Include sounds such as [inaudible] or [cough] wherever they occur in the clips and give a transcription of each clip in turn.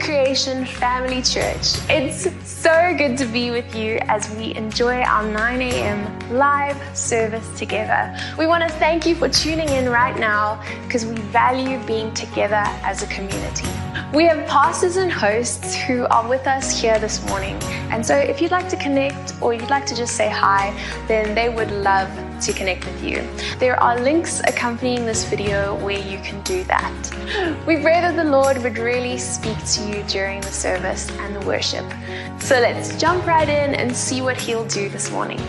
Creation Family Church. It's so good to be with you as we enjoy our 9 a.m. live service together. We want to thank you for tuning in right now because we value being together as a community. We have pastors and hosts who are with us here this morning. And so if you'd like to connect or you'd like to just say hi, then they would love to connect with you. There are links accompanying this video where you can do that. We pray that the Lord would really speak to you during the service and the worship. So let's jump right in and see what He'll do this morning.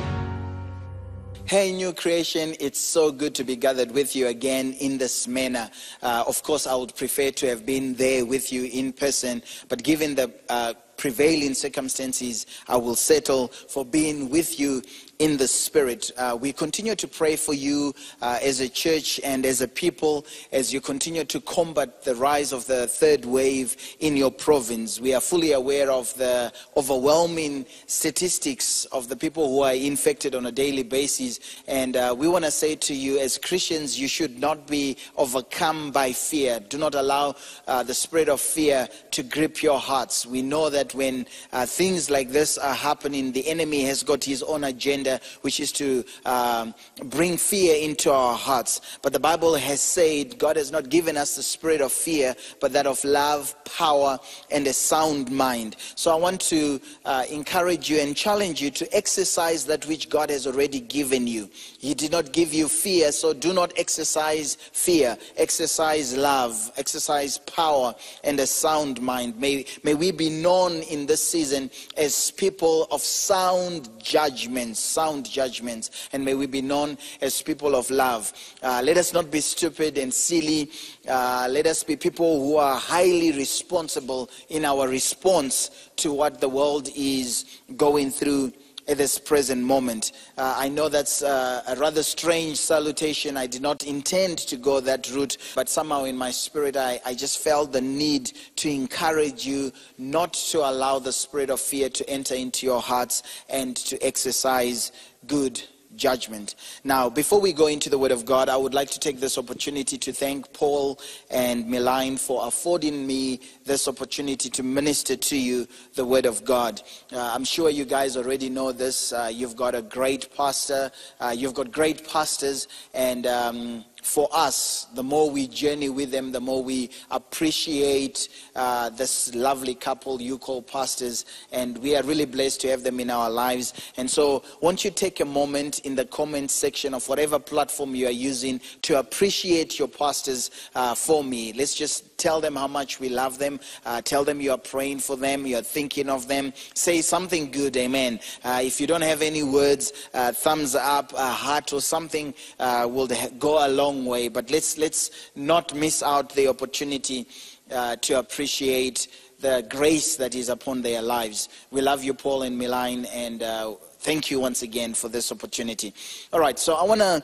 Hey, new creation, it's so good to be gathered with you again in this manner. Uh, of course, I would prefer to have been there with you in person, but given the uh, prevailing circumstances, I will settle for being with you in the Spirit. Uh, we continue to pray for you uh, as a church and as a people as you continue to combat the rise of the third wave in your province. We are fully aware of the overwhelming statistics of the people who are infected on a daily basis. And uh, we want to say to you, as Christians, you should not be overcome by fear. Do not allow uh, the spirit of fear to grip your hearts. We know that when uh, things like this are happening, the enemy has got his own agenda agenda, which is to um, bring fear into our hearts. But the Bible has said God has not given us the spirit of fear, but that of love, power, and a sound mind. So I want to uh, encourage you and challenge you to exercise that which God has already given you. He did not give you fear, so do not exercise fear. Exercise love, exercise power, and a sound mind. May, may we be known in this season as people of sound judgments sound judgments, and may we be known as people of love. Uh, let us not be stupid and silly. Uh, let us be people who are highly responsible in our response to what the world is going through at this present moment. Uh, I know that's uh, a rather strange salutation. I did not intend to go that route, but somehow in my spirit, I, I just felt the need to encourage you not to allow the spirit of fear to enter into your hearts and to exercise good judgment. Now, before we go into the Word of God, I would like to take this opportunity to thank Paul and Miline for affording me this opportunity to minister to you the Word of God. Uh, I'm sure you guys already know this. Uh, you've got a great pastor, uh, you've got great pastors, and um, for us, the more we journey with them, the more we appreciate uh, this lovely couple you call pastors. And we are really blessed to have them in our lives. And so, won't you take a moment in the comment section of whatever platform you are using to appreciate your pastors uh, for me? Let's just tell them how much we love them. Uh, tell them you are praying for them, you are thinking of them. Say something good, amen. Uh, if you don't have any words, uh, thumbs up, a heart, or something uh, will go along long way, but let's, let's not miss out the opportunity uh, to appreciate the grace that is upon their lives. We love you, Paul and Milan, and uh, thank you once again for this opportunity. All right, so I want to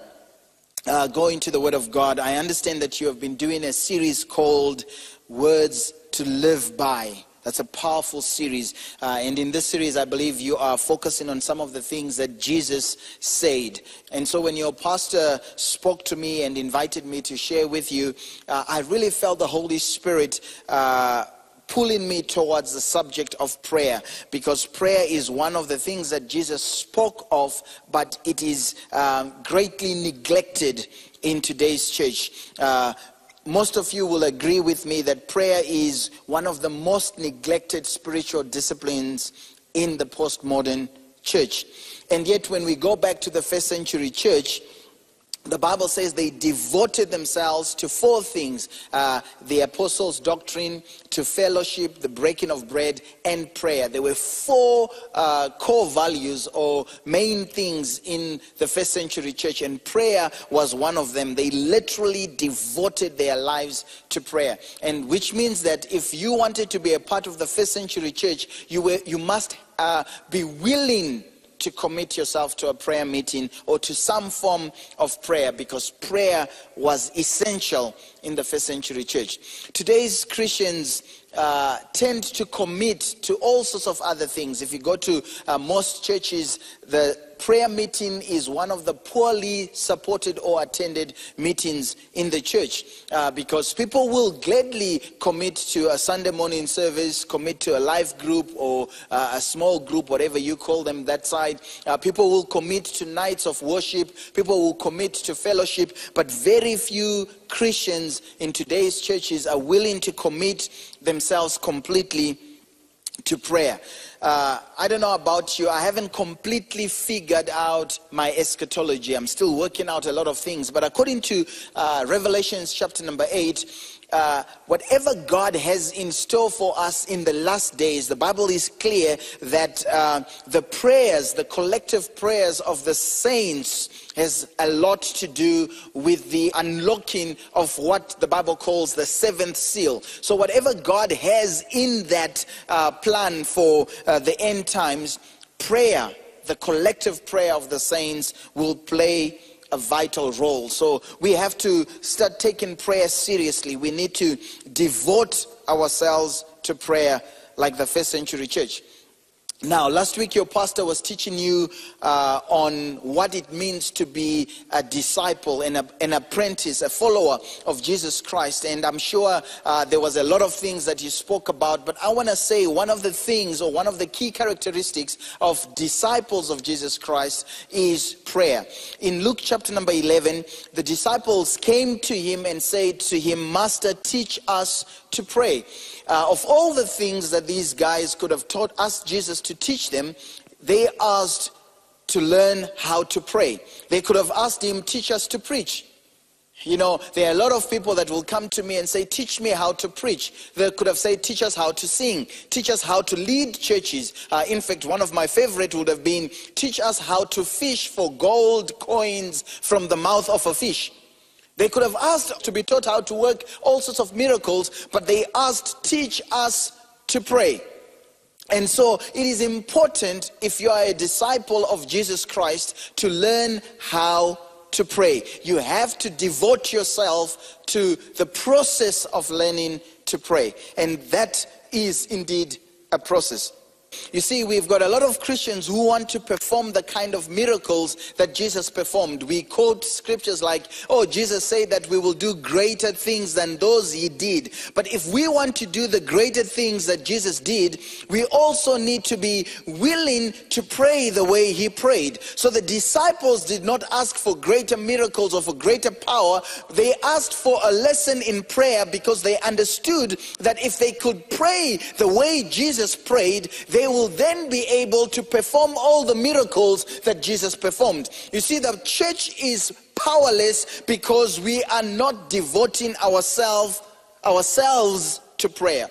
uh, go into the Word of God. I understand that you have been doing a series called Words to Live By. That's a powerful series. Uh, and in this series, I believe you are focusing on some of the things that Jesus said. And so when your pastor spoke to me and invited me to share with you, uh, I really felt the Holy Spirit. Uh, pulling me towards the subject of prayer because prayer is one of the things that Jesus spoke of, but it is um, greatly neglected in today's church. Uh, most of you will agree with me that prayer is one of the most neglected spiritual disciplines in the postmodern church. And yet, when we go back to the first century church, the Bible says they devoted themselves to four things uh, the apostles' doctrine, to fellowship, the breaking of bread, and prayer. There were four uh, core values or main things in the first century church, and prayer was one of them. They literally devoted their lives to prayer, and which means that if you wanted to be a part of the first century church, you, were, you must uh, be willing to commit yourself to a prayer meeting or to some form of prayer because prayer was essential in the first century church. Today's Christians uh, tend to commit to all sorts of other things. If you go to uh, most churches, the prayer meeting is one of the poorly supported or attended meetings in the church uh, because people will gladly commit to a Sunday morning service, commit to a life group or uh, a small group, whatever you call them that side. Uh, people will commit to nights of worship, people will commit to fellowship, but very few Christians in today's churches are willing to commit themselves completely to prayer. Uh, I don't know about you, I haven't completely figured out my eschatology. I'm still working out a lot of things. But according to uh, Revelations chapter number 8, uh, whatever God has in store for us in the last days, the Bible is clear that uh, the prayers, the collective prayers of the saints, has a lot to do with the unlocking of what the Bible calls the seventh seal. So, whatever God has in that uh, plan for uh, the end times, prayer, the collective prayer of the saints, will play a vital role. So we have to start taking prayer seriously. We need to devote ourselves to prayer like the first century church. Now, last week your pastor was teaching you uh, on what it means to be a disciple and an apprentice, a follower of Jesus Christ. And I'm sure uh, there was a lot of things that he spoke about, but I want to say one of the things or one of the key characteristics of disciples of Jesus Christ is prayer. In Luke chapter number 11, the disciples came to him and said to him, Master, teach us to pray. Uh, of all the things that these guys could have taught us Jesus to teach them, they asked to learn how to pray. They could have asked him, teach us to preach. You know, there are a lot of people that will come to me and say, Teach me how to preach. They could have said, Teach us how to sing. Teach us how to lead churches. Uh, in fact, one of my favorite would have been, Teach us how to fish for gold coins from the mouth of a fish. They could have asked to be taught how to work all sorts of miracles, but they asked, teach us to pray. And so it is important if you are a disciple of Jesus Christ to learn how to pray. You have to devote yourself to the process of learning to pray. And that is indeed a process. You see, we've got a lot of Christians who want to perform the kind of miracles that Jesus performed. We quote scriptures like, oh, Jesus said that we will do greater things than those he did. But if we want to do the greater things that Jesus did, we also need to be willing to pray the way he prayed. So the disciples did not ask for greater miracles or for greater power. They asked for a lesson in prayer because they understood that if they could pray the way Jesus prayed, they they will then be able to perform all the miracles that Jesus performed. You see, the church is powerless because we are not devoting ourselves ourselves to prayer.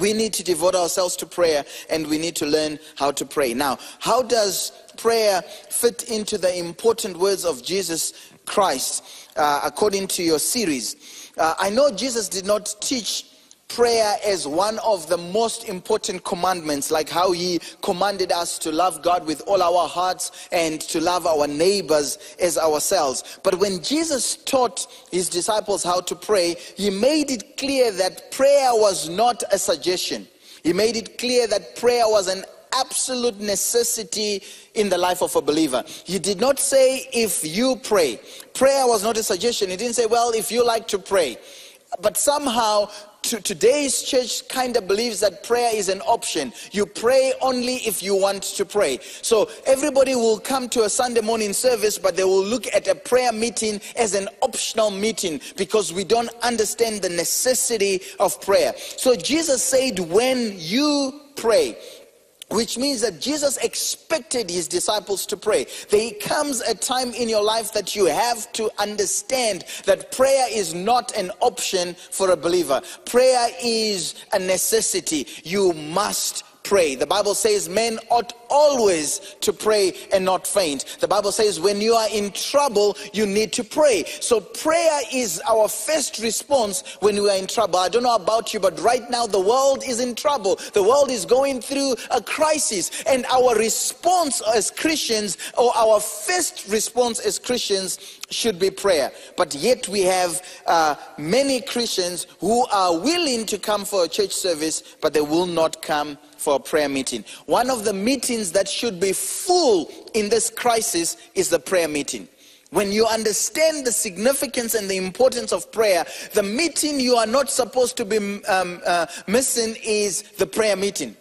We need to devote ourselves to prayer and we need to learn how to pray. Now, how does prayer fit into the important words of Jesus Christ uh, according to your series? Uh, I know Jesus did not teach prayer as one of the most important commandments, like how he commanded us to love God with all our hearts and to love our neighbors as ourselves. But when Jesus taught his disciples how to pray, he made it clear that prayer was not a suggestion. He made it clear that prayer was an absolute necessity in the life of a believer. He did not say, if you pray. Prayer was not a suggestion. He didn't say, well, if you like to pray. But somehow to today's church kind of believes that prayer is an option. You pray only if you want to pray. So everybody will come to a Sunday morning service, but they will look at a prayer meeting as an optional meeting because we don't understand the necessity of prayer. So Jesus said, when you pray, which means that Jesus expected his disciples to pray. There comes a time in your life that you have to understand that prayer is not an option for a believer. Prayer is a necessity. You must pray. The Bible says men ought always to pray and not faint. The Bible says when you are in trouble, you need to pray. So prayer is our first response when we are in trouble. I don't know about you, but right now the world is in trouble. The world is going through a crisis. And our response as Christians, or our first response as Christians, should be prayer. But yet we have uh, many Christians who are willing to come for a church service, but they will not come for a prayer meeting. One of the meetings that should be full in this crisis is the prayer meeting. When you understand the significance and the importance of prayer, the meeting you are not supposed to be um, uh, missing is the prayer meeting.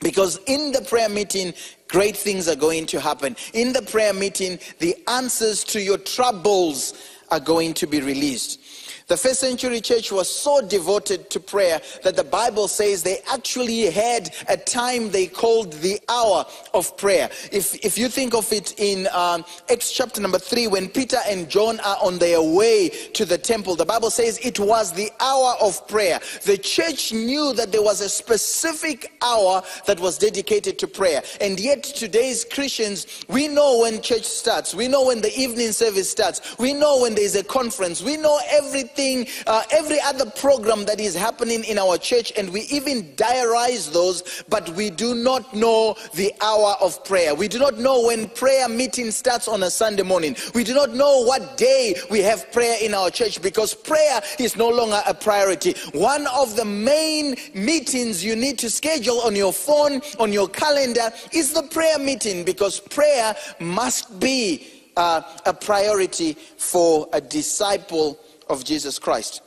Because in the prayer meeting, great things are going to happen. In the prayer meeting, the answers to your troubles are going to be released. The first century church was so devoted to prayer that the Bible says they actually had a time they called the hour of prayer. If, if you think of it in um, Acts chapter number 3, when Peter and John are on their way to the temple, the Bible says it was the hour of prayer. The church knew that there was a specific hour that was dedicated to prayer. And yet, today's Christians, we know when church starts, we know when the evening service starts, we know when there's a conference, we know everything everything, uh, every other program that is happening in our church, and we even diarize those, but we do not know the hour of prayer. We do not know when prayer meeting starts on a Sunday morning. We do not know what day we have prayer in our church because prayer is no longer a priority. One of the main meetings you need to schedule on your phone, on your calendar, is the prayer meeting because prayer must be uh, a priority for a disciple of Jesus Christ.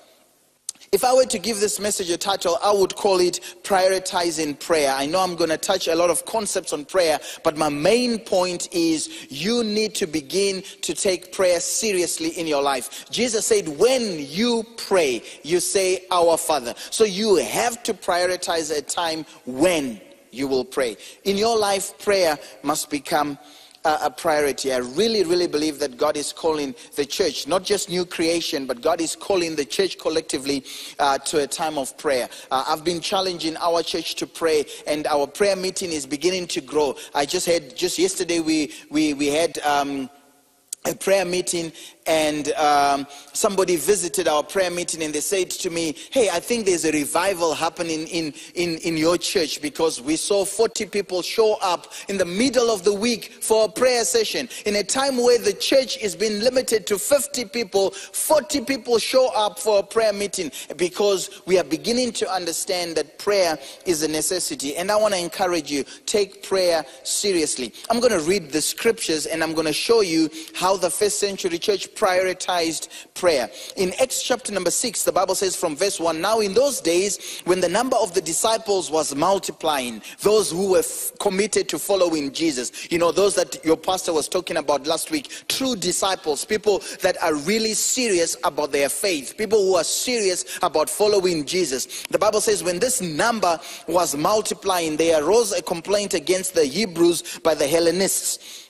If I were to give this message a title, I would call it Prioritizing Prayer. I know I'm going to touch a lot of concepts on prayer, but my main point is you need to begin to take prayer seriously in your life. Jesus said, When you pray, you say, Our Father. So you have to prioritize a time when you will pray. In your life, prayer must become a priority. I really, really believe that God is calling the church, not just new creation, but God is calling the church collectively uh, to a time of prayer. Uh, I've been challenging our church to pray, and our prayer meeting is beginning to grow. I just had, just yesterday, we, we, we had. Um, a prayer meeting and um, somebody visited our prayer meeting and they said to me hey i think there's a revival happening in, in, in your church because we saw 40 people show up in the middle of the week for a prayer session in a time where the church is being limited to 50 people. 40 people show up for a prayer meeting because we are beginning to understand that prayer is a necessity. And i want to encourage you take prayer seriously. I'm going to read the scriptures and i'm going to show you how how the first century church prioritized prayer. In Acts chapter number 6, the Bible says from verse 1 Now, in those days, when the number of the disciples was multiplying, those who were f- committed to following Jesus, you know, those that your pastor was talking about last week, true disciples, people that are really serious about their faith, people who are serious about following Jesus. The Bible says, when this number was multiplying, there arose a complaint against the Hebrews by the Hellenists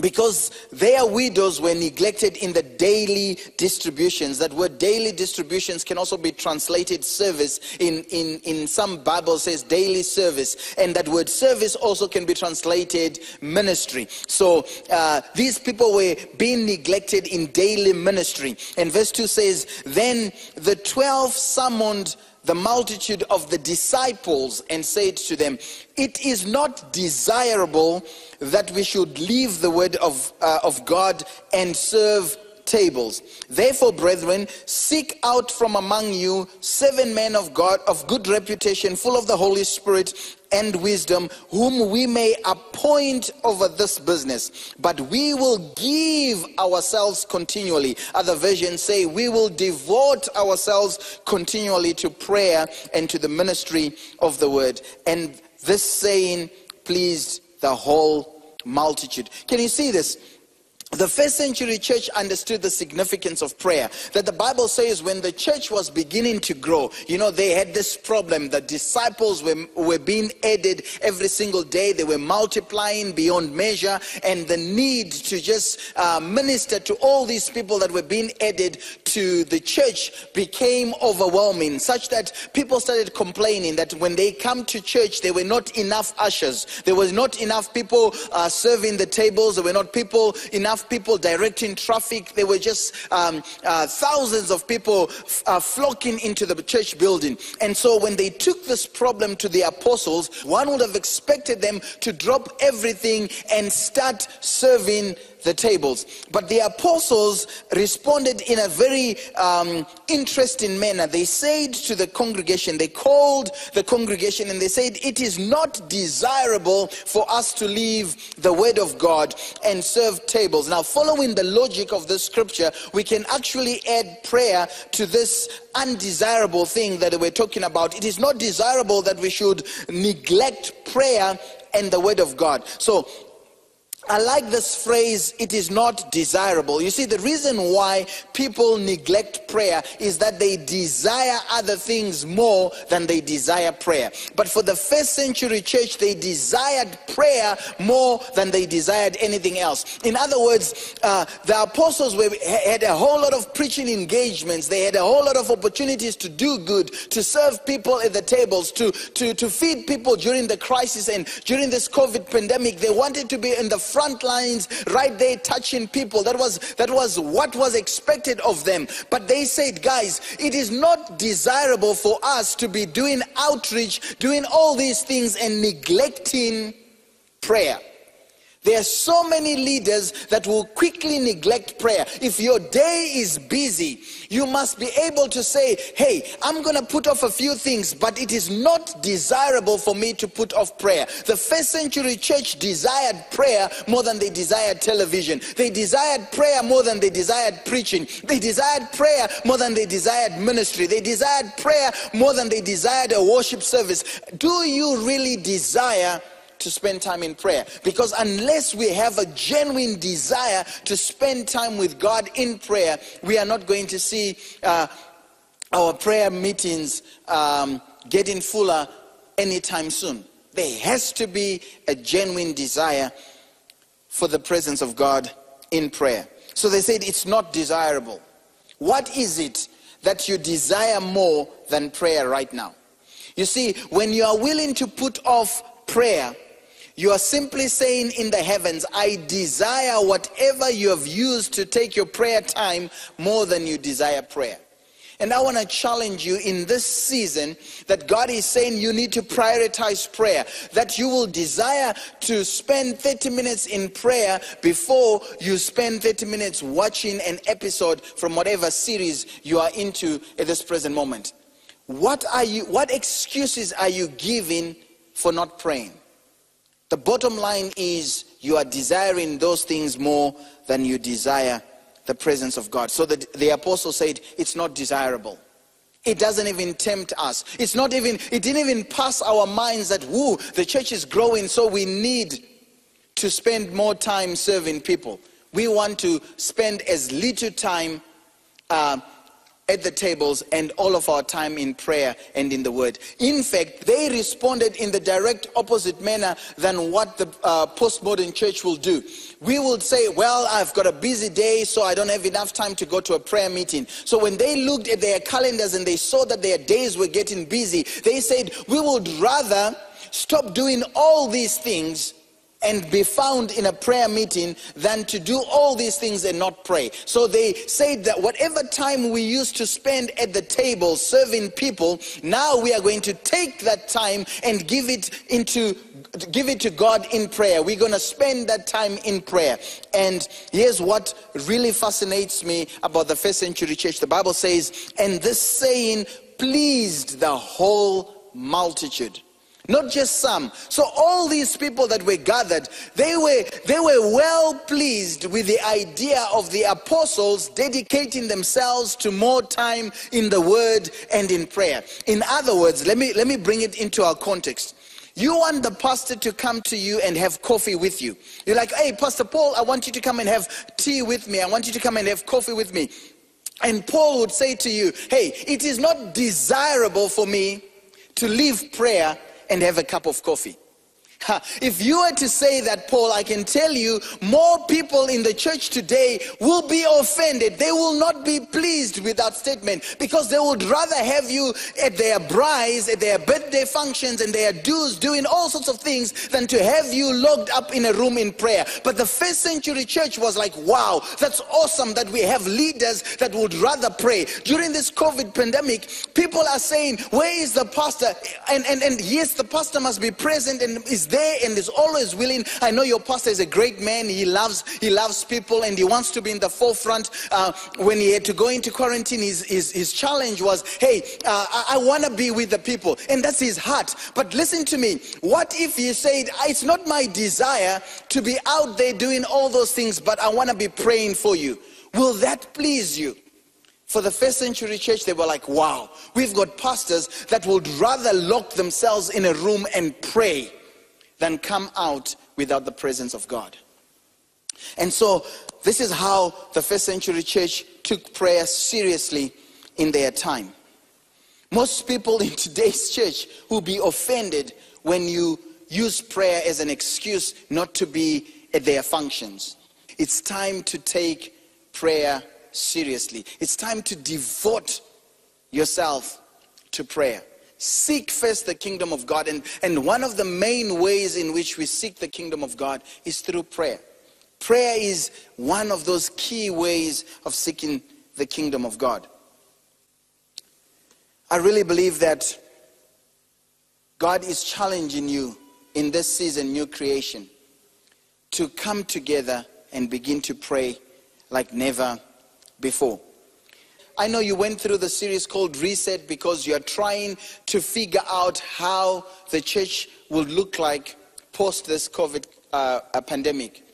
because their widows were neglected in the daily distributions. That word daily distributions can also be translated service. In, in, in some Bible says daily service. And that word service also can be translated ministry. So uh, these people were being neglected in daily ministry. And verse 2 says, Then the 12 summoned the multitude of the disciples and said to them, It is not desirable that we should leave the word of, uh, of God and serve tables. Therefore, brethren, seek out from among you seven men of God of good reputation, full of the Holy Spirit and wisdom, whom we may appoint over this business. But we will give ourselves continually. Other versions say, we will devote ourselves continually to prayer and to the ministry of the word. And this saying pleased the whole multitude. Can you see this? The first century church understood the significance of prayer. That the Bible says when the church was beginning to grow, you know, they had this problem. The disciples were, were being added every single day, they were multiplying beyond measure, and the need to just uh, minister to all these people that were being added to the church became overwhelming, such that people started complaining that when they come to church, there were not enough ushers, there was not enough people uh, serving the tables, there were not people enough enough people directing traffic. There were just um, uh, thousands of people f- uh, flocking into the church building. And so when they took this problem to the apostles, one would have expected them to drop everything and start serving the tables. But the apostles responded in a very um, interesting manner. They said to the congregation, they called the congregation and they said, It is not desirable for us to leave the word of God and serve tables. Now, following the logic of the scripture, we can actually add prayer to this undesirable thing that we're talking about. It is not desirable that we should neglect prayer and the word of God. So I like this phrase, it is not desirable. You see, the reason why people neglect prayer is that they desire other things more than they desire prayer. But for the first century church, they desired prayer more than they desired anything else. In other words, uh, the apostles were, had a whole lot of preaching engagements, they had a whole lot of opportunities to do good, to serve people at the tables, to, to, to feed people during the crisis and during this COVID pandemic. They wanted to be in the front lines, right there touching people. That was, that was what was expected of them. But they said, guys, it is not desirable for us to be doing outreach, doing all these things and neglecting prayer. There are so many leaders that will quickly neglect prayer. If your day is busy, you must be able to say, Hey, I'm going to put off a few things, but it is not desirable for me to put off prayer. The first century church desired prayer more than they desired television. They desired prayer more than they desired preaching. They desired prayer more than they desired ministry. They desired prayer more than they desired a worship service. Do you really desire? To spend time in prayer. Because unless we have a genuine desire to spend time with God in prayer, we are not going to see uh, our prayer meetings um, getting fuller anytime soon. There has to be a genuine desire for the presence of God in prayer. So they said it's not desirable. What is it that you desire more than prayer right now? You see, when you are willing to put off prayer, you are simply saying in the heavens, I desire whatever you have used to take your prayer time more than you desire prayer. And I want to challenge you in this season that God is saying you need to prioritize prayer, that you will desire to spend 30 minutes in prayer before you spend 30 minutes watching an episode from whatever series you are into at this present moment. What are you what excuses are you giving for not praying? The bottom line is you are desiring those things more than you desire the presence of God. So the, the apostle said it's not desirable. It doesn't even tempt us. It's not even, it didn't even pass our minds that, whoo, the church is growing, so we need to spend more time serving people. We want to spend as little time uh, at the tables and all of our time in prayer and in the word. In fact, they responded in the direct opposite manner than what the uh, postmodern church will do. We will say, Well, I've got a busy day, so I don't have enough time to go to a prayer meeting. So when they looked at their calendars and they saw that their days were getting busy, they said, We would rather stop doing all these things and be found in a prayer meeting than to do all these things and not pray. So they said that whatever time we used to spend at the table serving people, now we are going to take that time and give it into give it to God in prayer. We're going to spend that time in prayer. And here's what really fascinates me about the first century church. The Bible says, and this saying pleased the whole multitude not just some. So all these people that were gathered, they were they were well pleased with the idea of the apostles dedicating themselves to more time in the word and in prayer. In other words, let me let me bring it into our context. You want the pastor to come to you and have coffee with you. You're like, hey, Pastor Paul, I want you to come and have tea with me. I want you to come and have coffee with me. And Paul would say to you, hey, it is not desirable for me to leave prayer and have a cup of coffee. If you were to say that, Paul, I can tell you more people in the church today will be offended. They will not be pleased with that statement because they would rather have you at their braais, at their birthday functions, and their dues doing all sorts of things than to have you locked up in a room in prayer. But the first century church was like, wow, that's awesome that we have leaders that would rather pray. During this COVID pandemic, people are saying, where is the pastor? And, and, and yes, the pastor must be present and is there and is always willing. I know your pastor is a great man. He loves he loves people and he wants to be in the forefront. Uh, when he had to go into quarantine, his his, his challenge was, hey, uh, I, I want to be with the people, and that's his heart. But listen to me. What if he said, it's not my desire to be out there doing all those things, but I want to be praying for you? Will that please you? For the first century church, they were like, wow, we've got pastors that would rather lock themselves in a room and pray than come out without the presence of God. And so, this is how the first century church took prayer seriously in their time. Most people in [laughs] today's church will be offended when you use prayer as an excuse not to be at their functions. It's time to take prayer seriously. It's time to devote yourself to prayer. Seek first the kingdom of God. And, and one of the main ways in which we seek the kingdom of God is through prayer. Prayer is one of those key ways of seeking the kingdom of God. I really believe that God is challenging you in this season, new creation, to come together and begin to pray like never before. I know you went through the series called Reset because you're trying to figure out how the church will look like post this COVID uh, pandemic.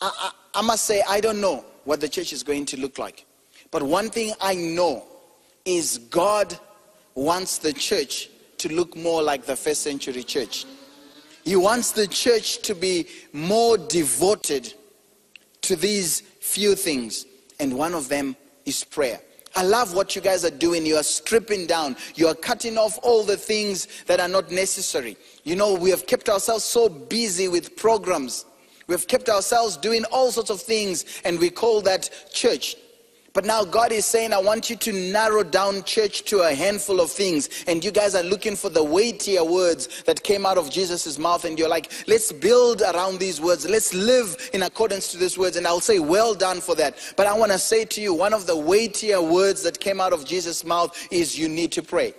I, I, I must say, I don't know what the church is going to look like. But one thing I know is God wants the church to look more like the first century church. He wants the church to be more devoted to these few things, and one of them is prayer. I love what you guys are doing. You are stripping down. You are cutting off all the things that are not necessary. You know, we have kept ourselves so busy with programs. We have kept ourselves doing all sorts of things, and we call that church. But now God is saying, I want you to narrow down church to a handful of things. And you guys are looking for the weightier words that came out of Jesus' mouth. And you're like, let's build around these words. Let's live in accordance to these words. And I'll say, well done for that. But I want to say to you, one of the weightier words that came out of Jesus' mouth is you need to pray.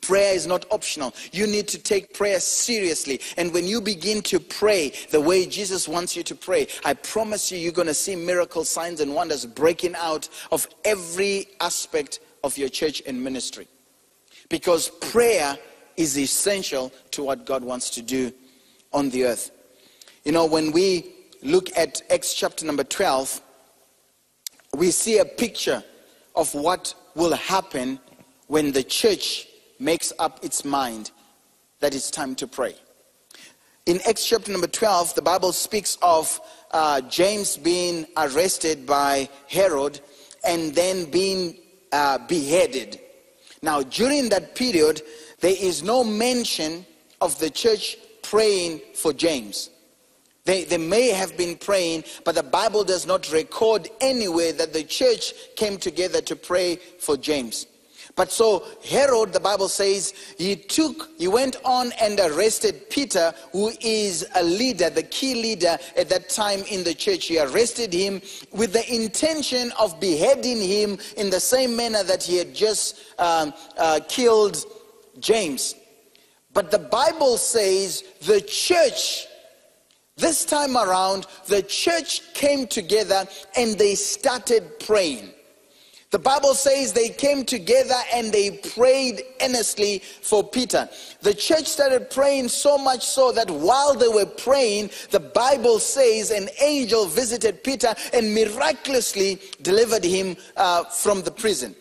Prayer is not optional. You need to take prayer seriously. And when you begin to pray the way Jesus wants you to pray, I promise you, you're going to see miracle signs and wonders breaking out of every aspect of your church and ministry. Because prayer is essential to what God wants to do on the earth. You know, when we look at Acts chapter number 12, we see a picture of what will happen when the church makes up its mind that it's time to pray. In Acts chapter number 12, the Bible speaks of uh, James being arrested by Herod and then being uh, beheaded. Now, during that period, there is no mention of the church praying for James. They, they may have been praying, but the Bible does not record anywhere that the church came together to pray for James. But so Herod, the Bible says, he took, he went on and arrested Peter, who is a leader, the key leader at that time in the church. He arrested him with the intention of beheading him in the same manner that he had just um, uh, killed James. But the Bible says the church, this time around, the church came together and they started praying. The Bible says they came together and they prayed earnestly for Peter. The church started praying so much so that while they were praying, the Bible says an angel visited Peter and miraculously delivered him uh, from the prison.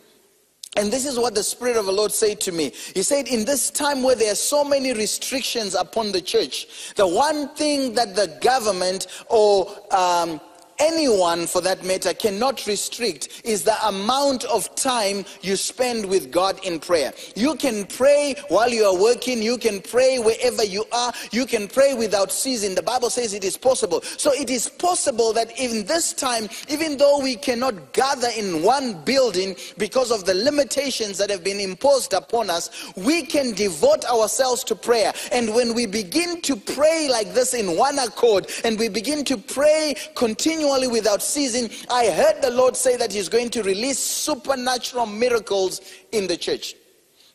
And this is what the Spirit of the Lord said to me. He said, In this time where there are so many restrictions upon the church, the one thing that the government or um, anyone for that matter cannot restrict is the amount of time you spend with God in prayer. You can pray while you are working, you can pray wherever you are, you can pray without ceasing. The Bible says it is possible. So it is possible that in this time, even though we cannot gather in one building because of the limitations that have been imposed upon us, we can devote ourselves to prayer. And when we begin to pray like this in one accord and we begin to pray continually continually without ceasing, I heard the Lord say that He's going to release supernatural miracles in the church.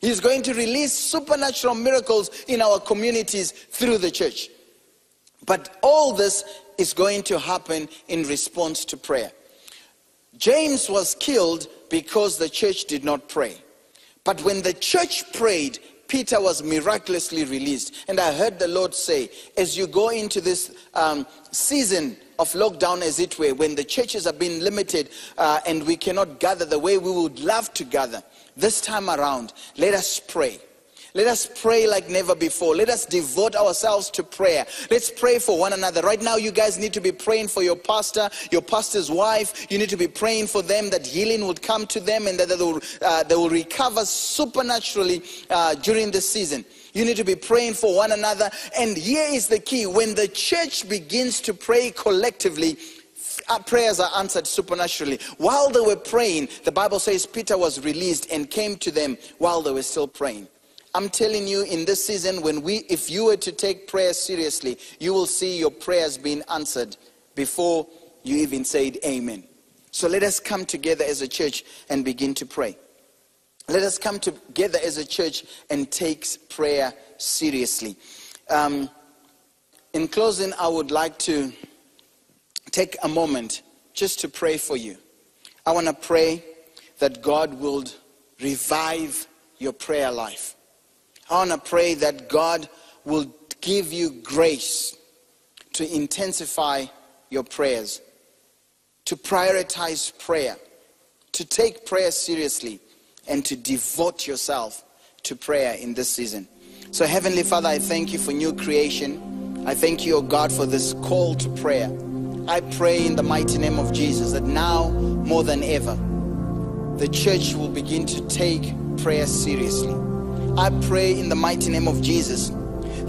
He's going to release supernatural miracles in our communities through the church. But all this is going to happen in response to prayer. James was killed because the church did not pray. But when the church prayed, Peter was miraculously released. And I heard the Lord say, as you go into this um, season of lockdown, as it were, when the churches have been limited uh, and we cannot gather the way we would love to gather, this time around, let us pray. Let us pray like never before. Let us devote ourselves to prayer. Let's pray for one another. Right now, you guys need to be praying for your pastor, your pastor's wife. You need to be praying for them that healing would come to them and that they will, uh, they will recover supernaturally uh, during the season. You need to be praying for one another. And here is the key when the church begins to pray collectively, uh, prayers are answered supernaturally. While they were praying, the Bible says Peter was released and came to them while they were still praying. I'm telling you, in this season, when we, if you were to take prayer seriously, you will see your prayers being answered before you even said amen. So let us come together as a church and begin to pray. Let us come together as a church and take prayer seriously. Um, in closing, I would like to take a moment just to pray for you. I want to pray that God will revive your prayer life. I want to pray that God will give you grace to intensify your prayers, to prioritize prayer, to take prayer seriously and to devote yourself to prayer in this season. So, Heavenly Father, I thank you for new creation. I thank you, O God, for this call to prayer. I pray in the mighty name of Jesus that now more than ever, the church will begin to take prayer seriously. I pray in the mighty name of Jesus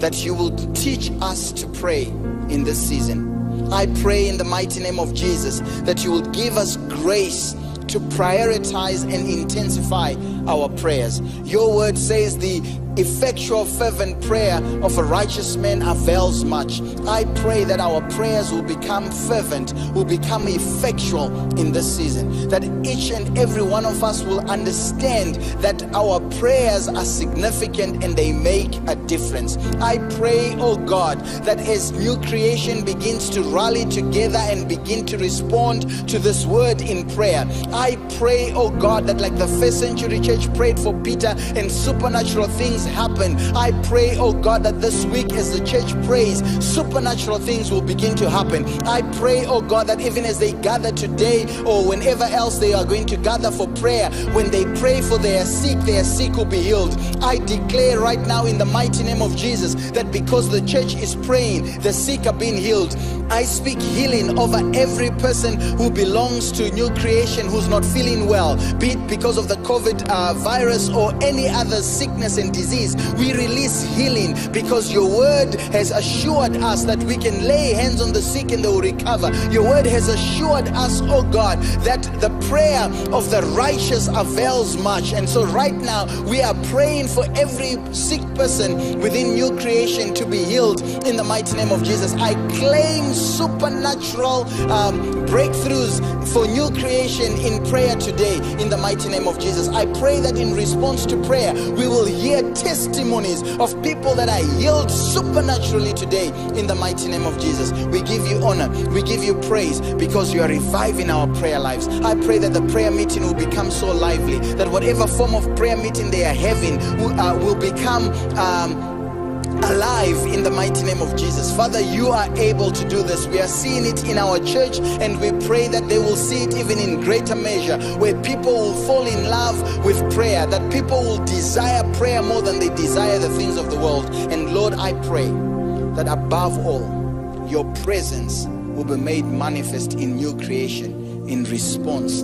that you will teach us to pray in this season. I pray in the mighty name of Jesus that you will give us grace to prioritize and intensify our prayers. Your word says the effectual, fervent prayer of a righteous man avails much. I pray that our prayers will become fervent, will become effectual in this season. That each and every one of us will understand that our prayers are significant and they make a difference. I pray, oh God, that as new creation begins to rally together and begin to respond to this word in prayer, I pray, oh God, that like the first century church prayed for Peter and supernatural things happen. I pray, oh God, that this week as the church prays, supernatural things will begin to happen. I pray, oh God, that even as they gather today or whenever else they are going to gather for prayer, when they pray for their sick, their sick will be healed. I declare right now in the mighty name of Jesus that because the church is praying, the sick are being healed. I speak healing over every person who belongs to new creation who's not feeling well, be it because of the COVID uh, virus or any other sickness and disease. We release healing because your word has assured us that we can lay hands on the sick and they will recover. Your word has assured us, oh God, that the prayer of the righteous avails much. And so right now we are praying for every sick person within new creation to be healed in the mighty name of Jesus. I claim supernatural um, breakthroughs for new creation in prayer today in the mighty name of Jesus. I pray that in response to prayer, we will hear testimonies of people that are healed supernaturally today in the mighty name of Jesus. We give you honor, we give you praise because you are reviving our prayer lives. I pray that the prayer meeting will become so lively that whatever form of prayer meeting they are having will, uh, will become. Um, alive in the mighty name of Jesus. Father, you are able to do this. We are seeing it in our church, and we pray that they will see it even in greater measure, where people will fall in love with prayer, that people will desire prayer more than they desire the things of the world. And Lord, I pray that above all, your presence will be made manifest in new creation in response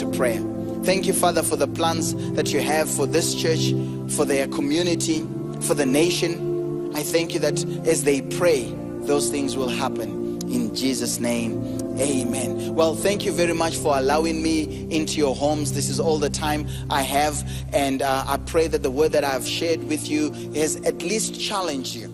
to prayer. Thank you, Father, for the plans that you have for this church, for their community, for the nation. I thank you that as they pray, those things will happen. In Jesus' name, amen. Well, thank you very much for allowing me into your homes. This is all the time I have, and uh, I pray that the word that I've shared with you has at least challenged you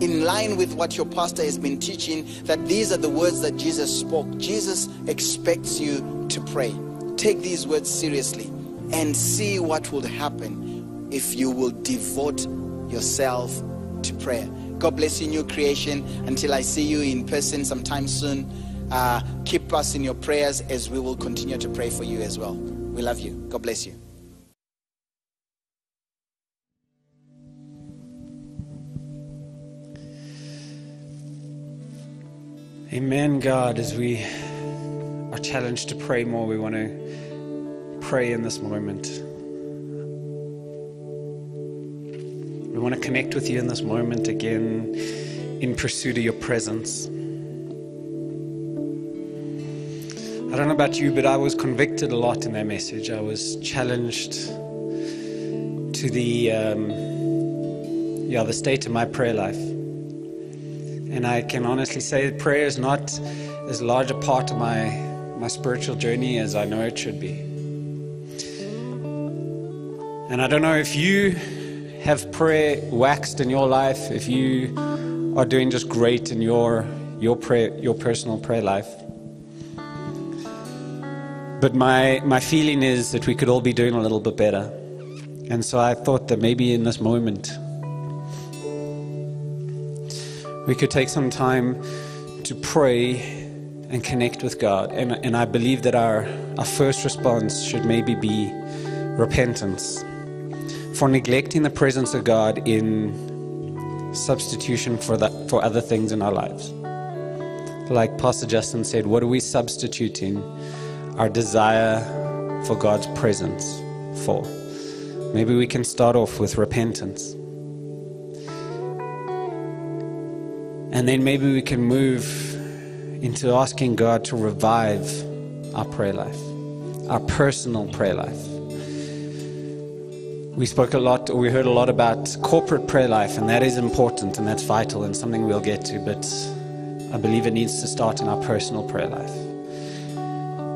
in line with what your pastor has been teaching, that these are the words that Jesus spoke. Jesus expects you to pray. Take these words seriously and see what will happen if you will devote yourself to prayer. God bless you, new creation. Until I see you in person sometime soon, uh, keep us in your prayers as we will continue to pray for you as well. We love you. God bless you. Amen, God. As we are challenged to pray more, we want to pray in this moment. We want to connect with you in this moment again in pursuit of your presence. I don't know about you, but I was convicted a lot in that message. I was challenged to the um, yeah the state of my prayer life. And I can honestly say that prayer is not as large a part of my, my spiritual journey as I know it should be. And I don't know if you have prayer waxed in your life, if you are doing just great in your, your, prayer, your personal prayer life. But my, my feeling is that we could all be doing a little bit better. And so I thought that maybe in this moment, we could take some time to pray and connect with God. And, and I believe that our, our first response should maybe be repentance for neglecting the presence of God in substitution for, that, for other things in our lives. Like Pastor Justin said, what are we substituting our desire for God's presence for? Maybe we can start off with repentance. And then maybe we can move into asking God to revive our prayer life, our personal prayer life. We spoke a lot, or we heard a lot about corporate prayer life, and that is important and that's vital and something we'll get to, but I believe it needs to start in our personal prayer life.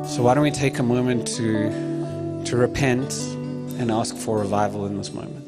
So, why don't we take a moment to, to repent and ask for revival in this moment?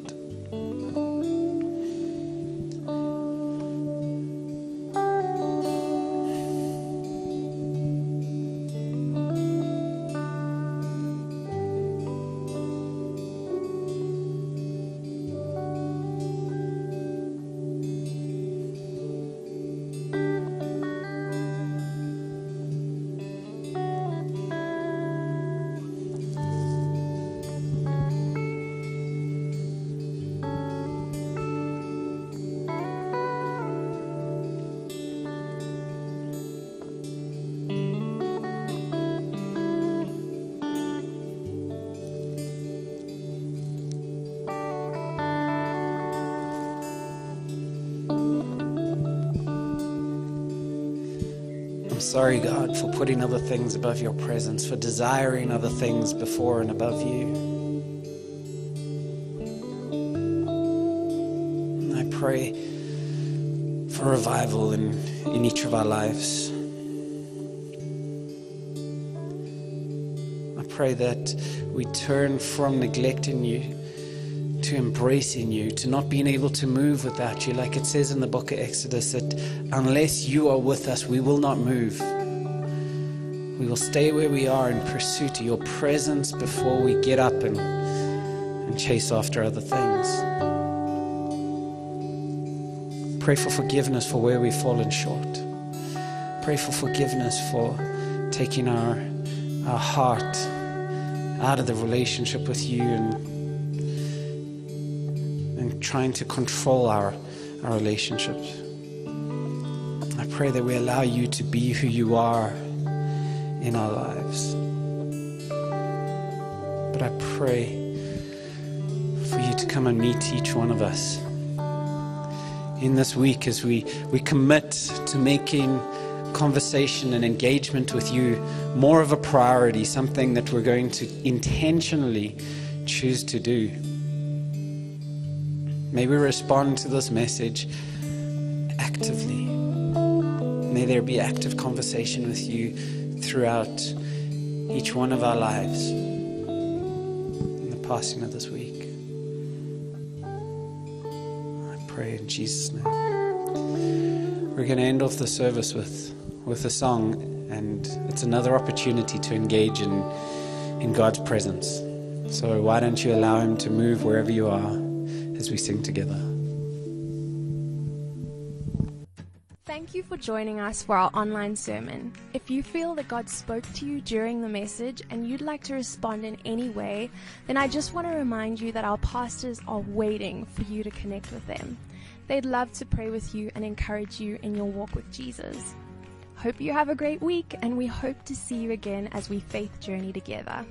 Sorry, God, for putting other things above your presence, for desiring other things before and above you. And I pray for revival in, in each of our lives. I pray that we turn from neglecting you to embracing you, to not being able to move without you. Like it says in the book of Exodus, that unless you are with us, we will not move. We will stay where we are in pursuit of your presence before we get up and, and chase after other things. Pray for forgiveness for where we've fallen short. Pray for forgiveness for taking our, our heart out of the relationship with you and trying to control our, our relationships. I pray that we allow you to be who you are in our lives. But I pray for you to come and meet each one of us in this week as we, we commit to making conversation and engagement with you more of a priority, something that we're going to intentionally choose to do. May we respond to this message actively. May there be active conversation with you throughout each one of our lives in the passing of this week. I pray in Jesus' name. We're going to end off the service with, with a song, and it's another opportunity to engage in, in God's presence. So why don't you allow Him to move wherever you are as we sing together? Thank you for joining us for our online sermon. If you feel that God spoke to you during the message and you'd like to respond in any way, then I just want to remind you that our pastors are waiting for you to connect with them. They'd love to pray with you and encourage you in your walk with Jesus. Hope you have a great week, and we hope to see you again as we faith journey together.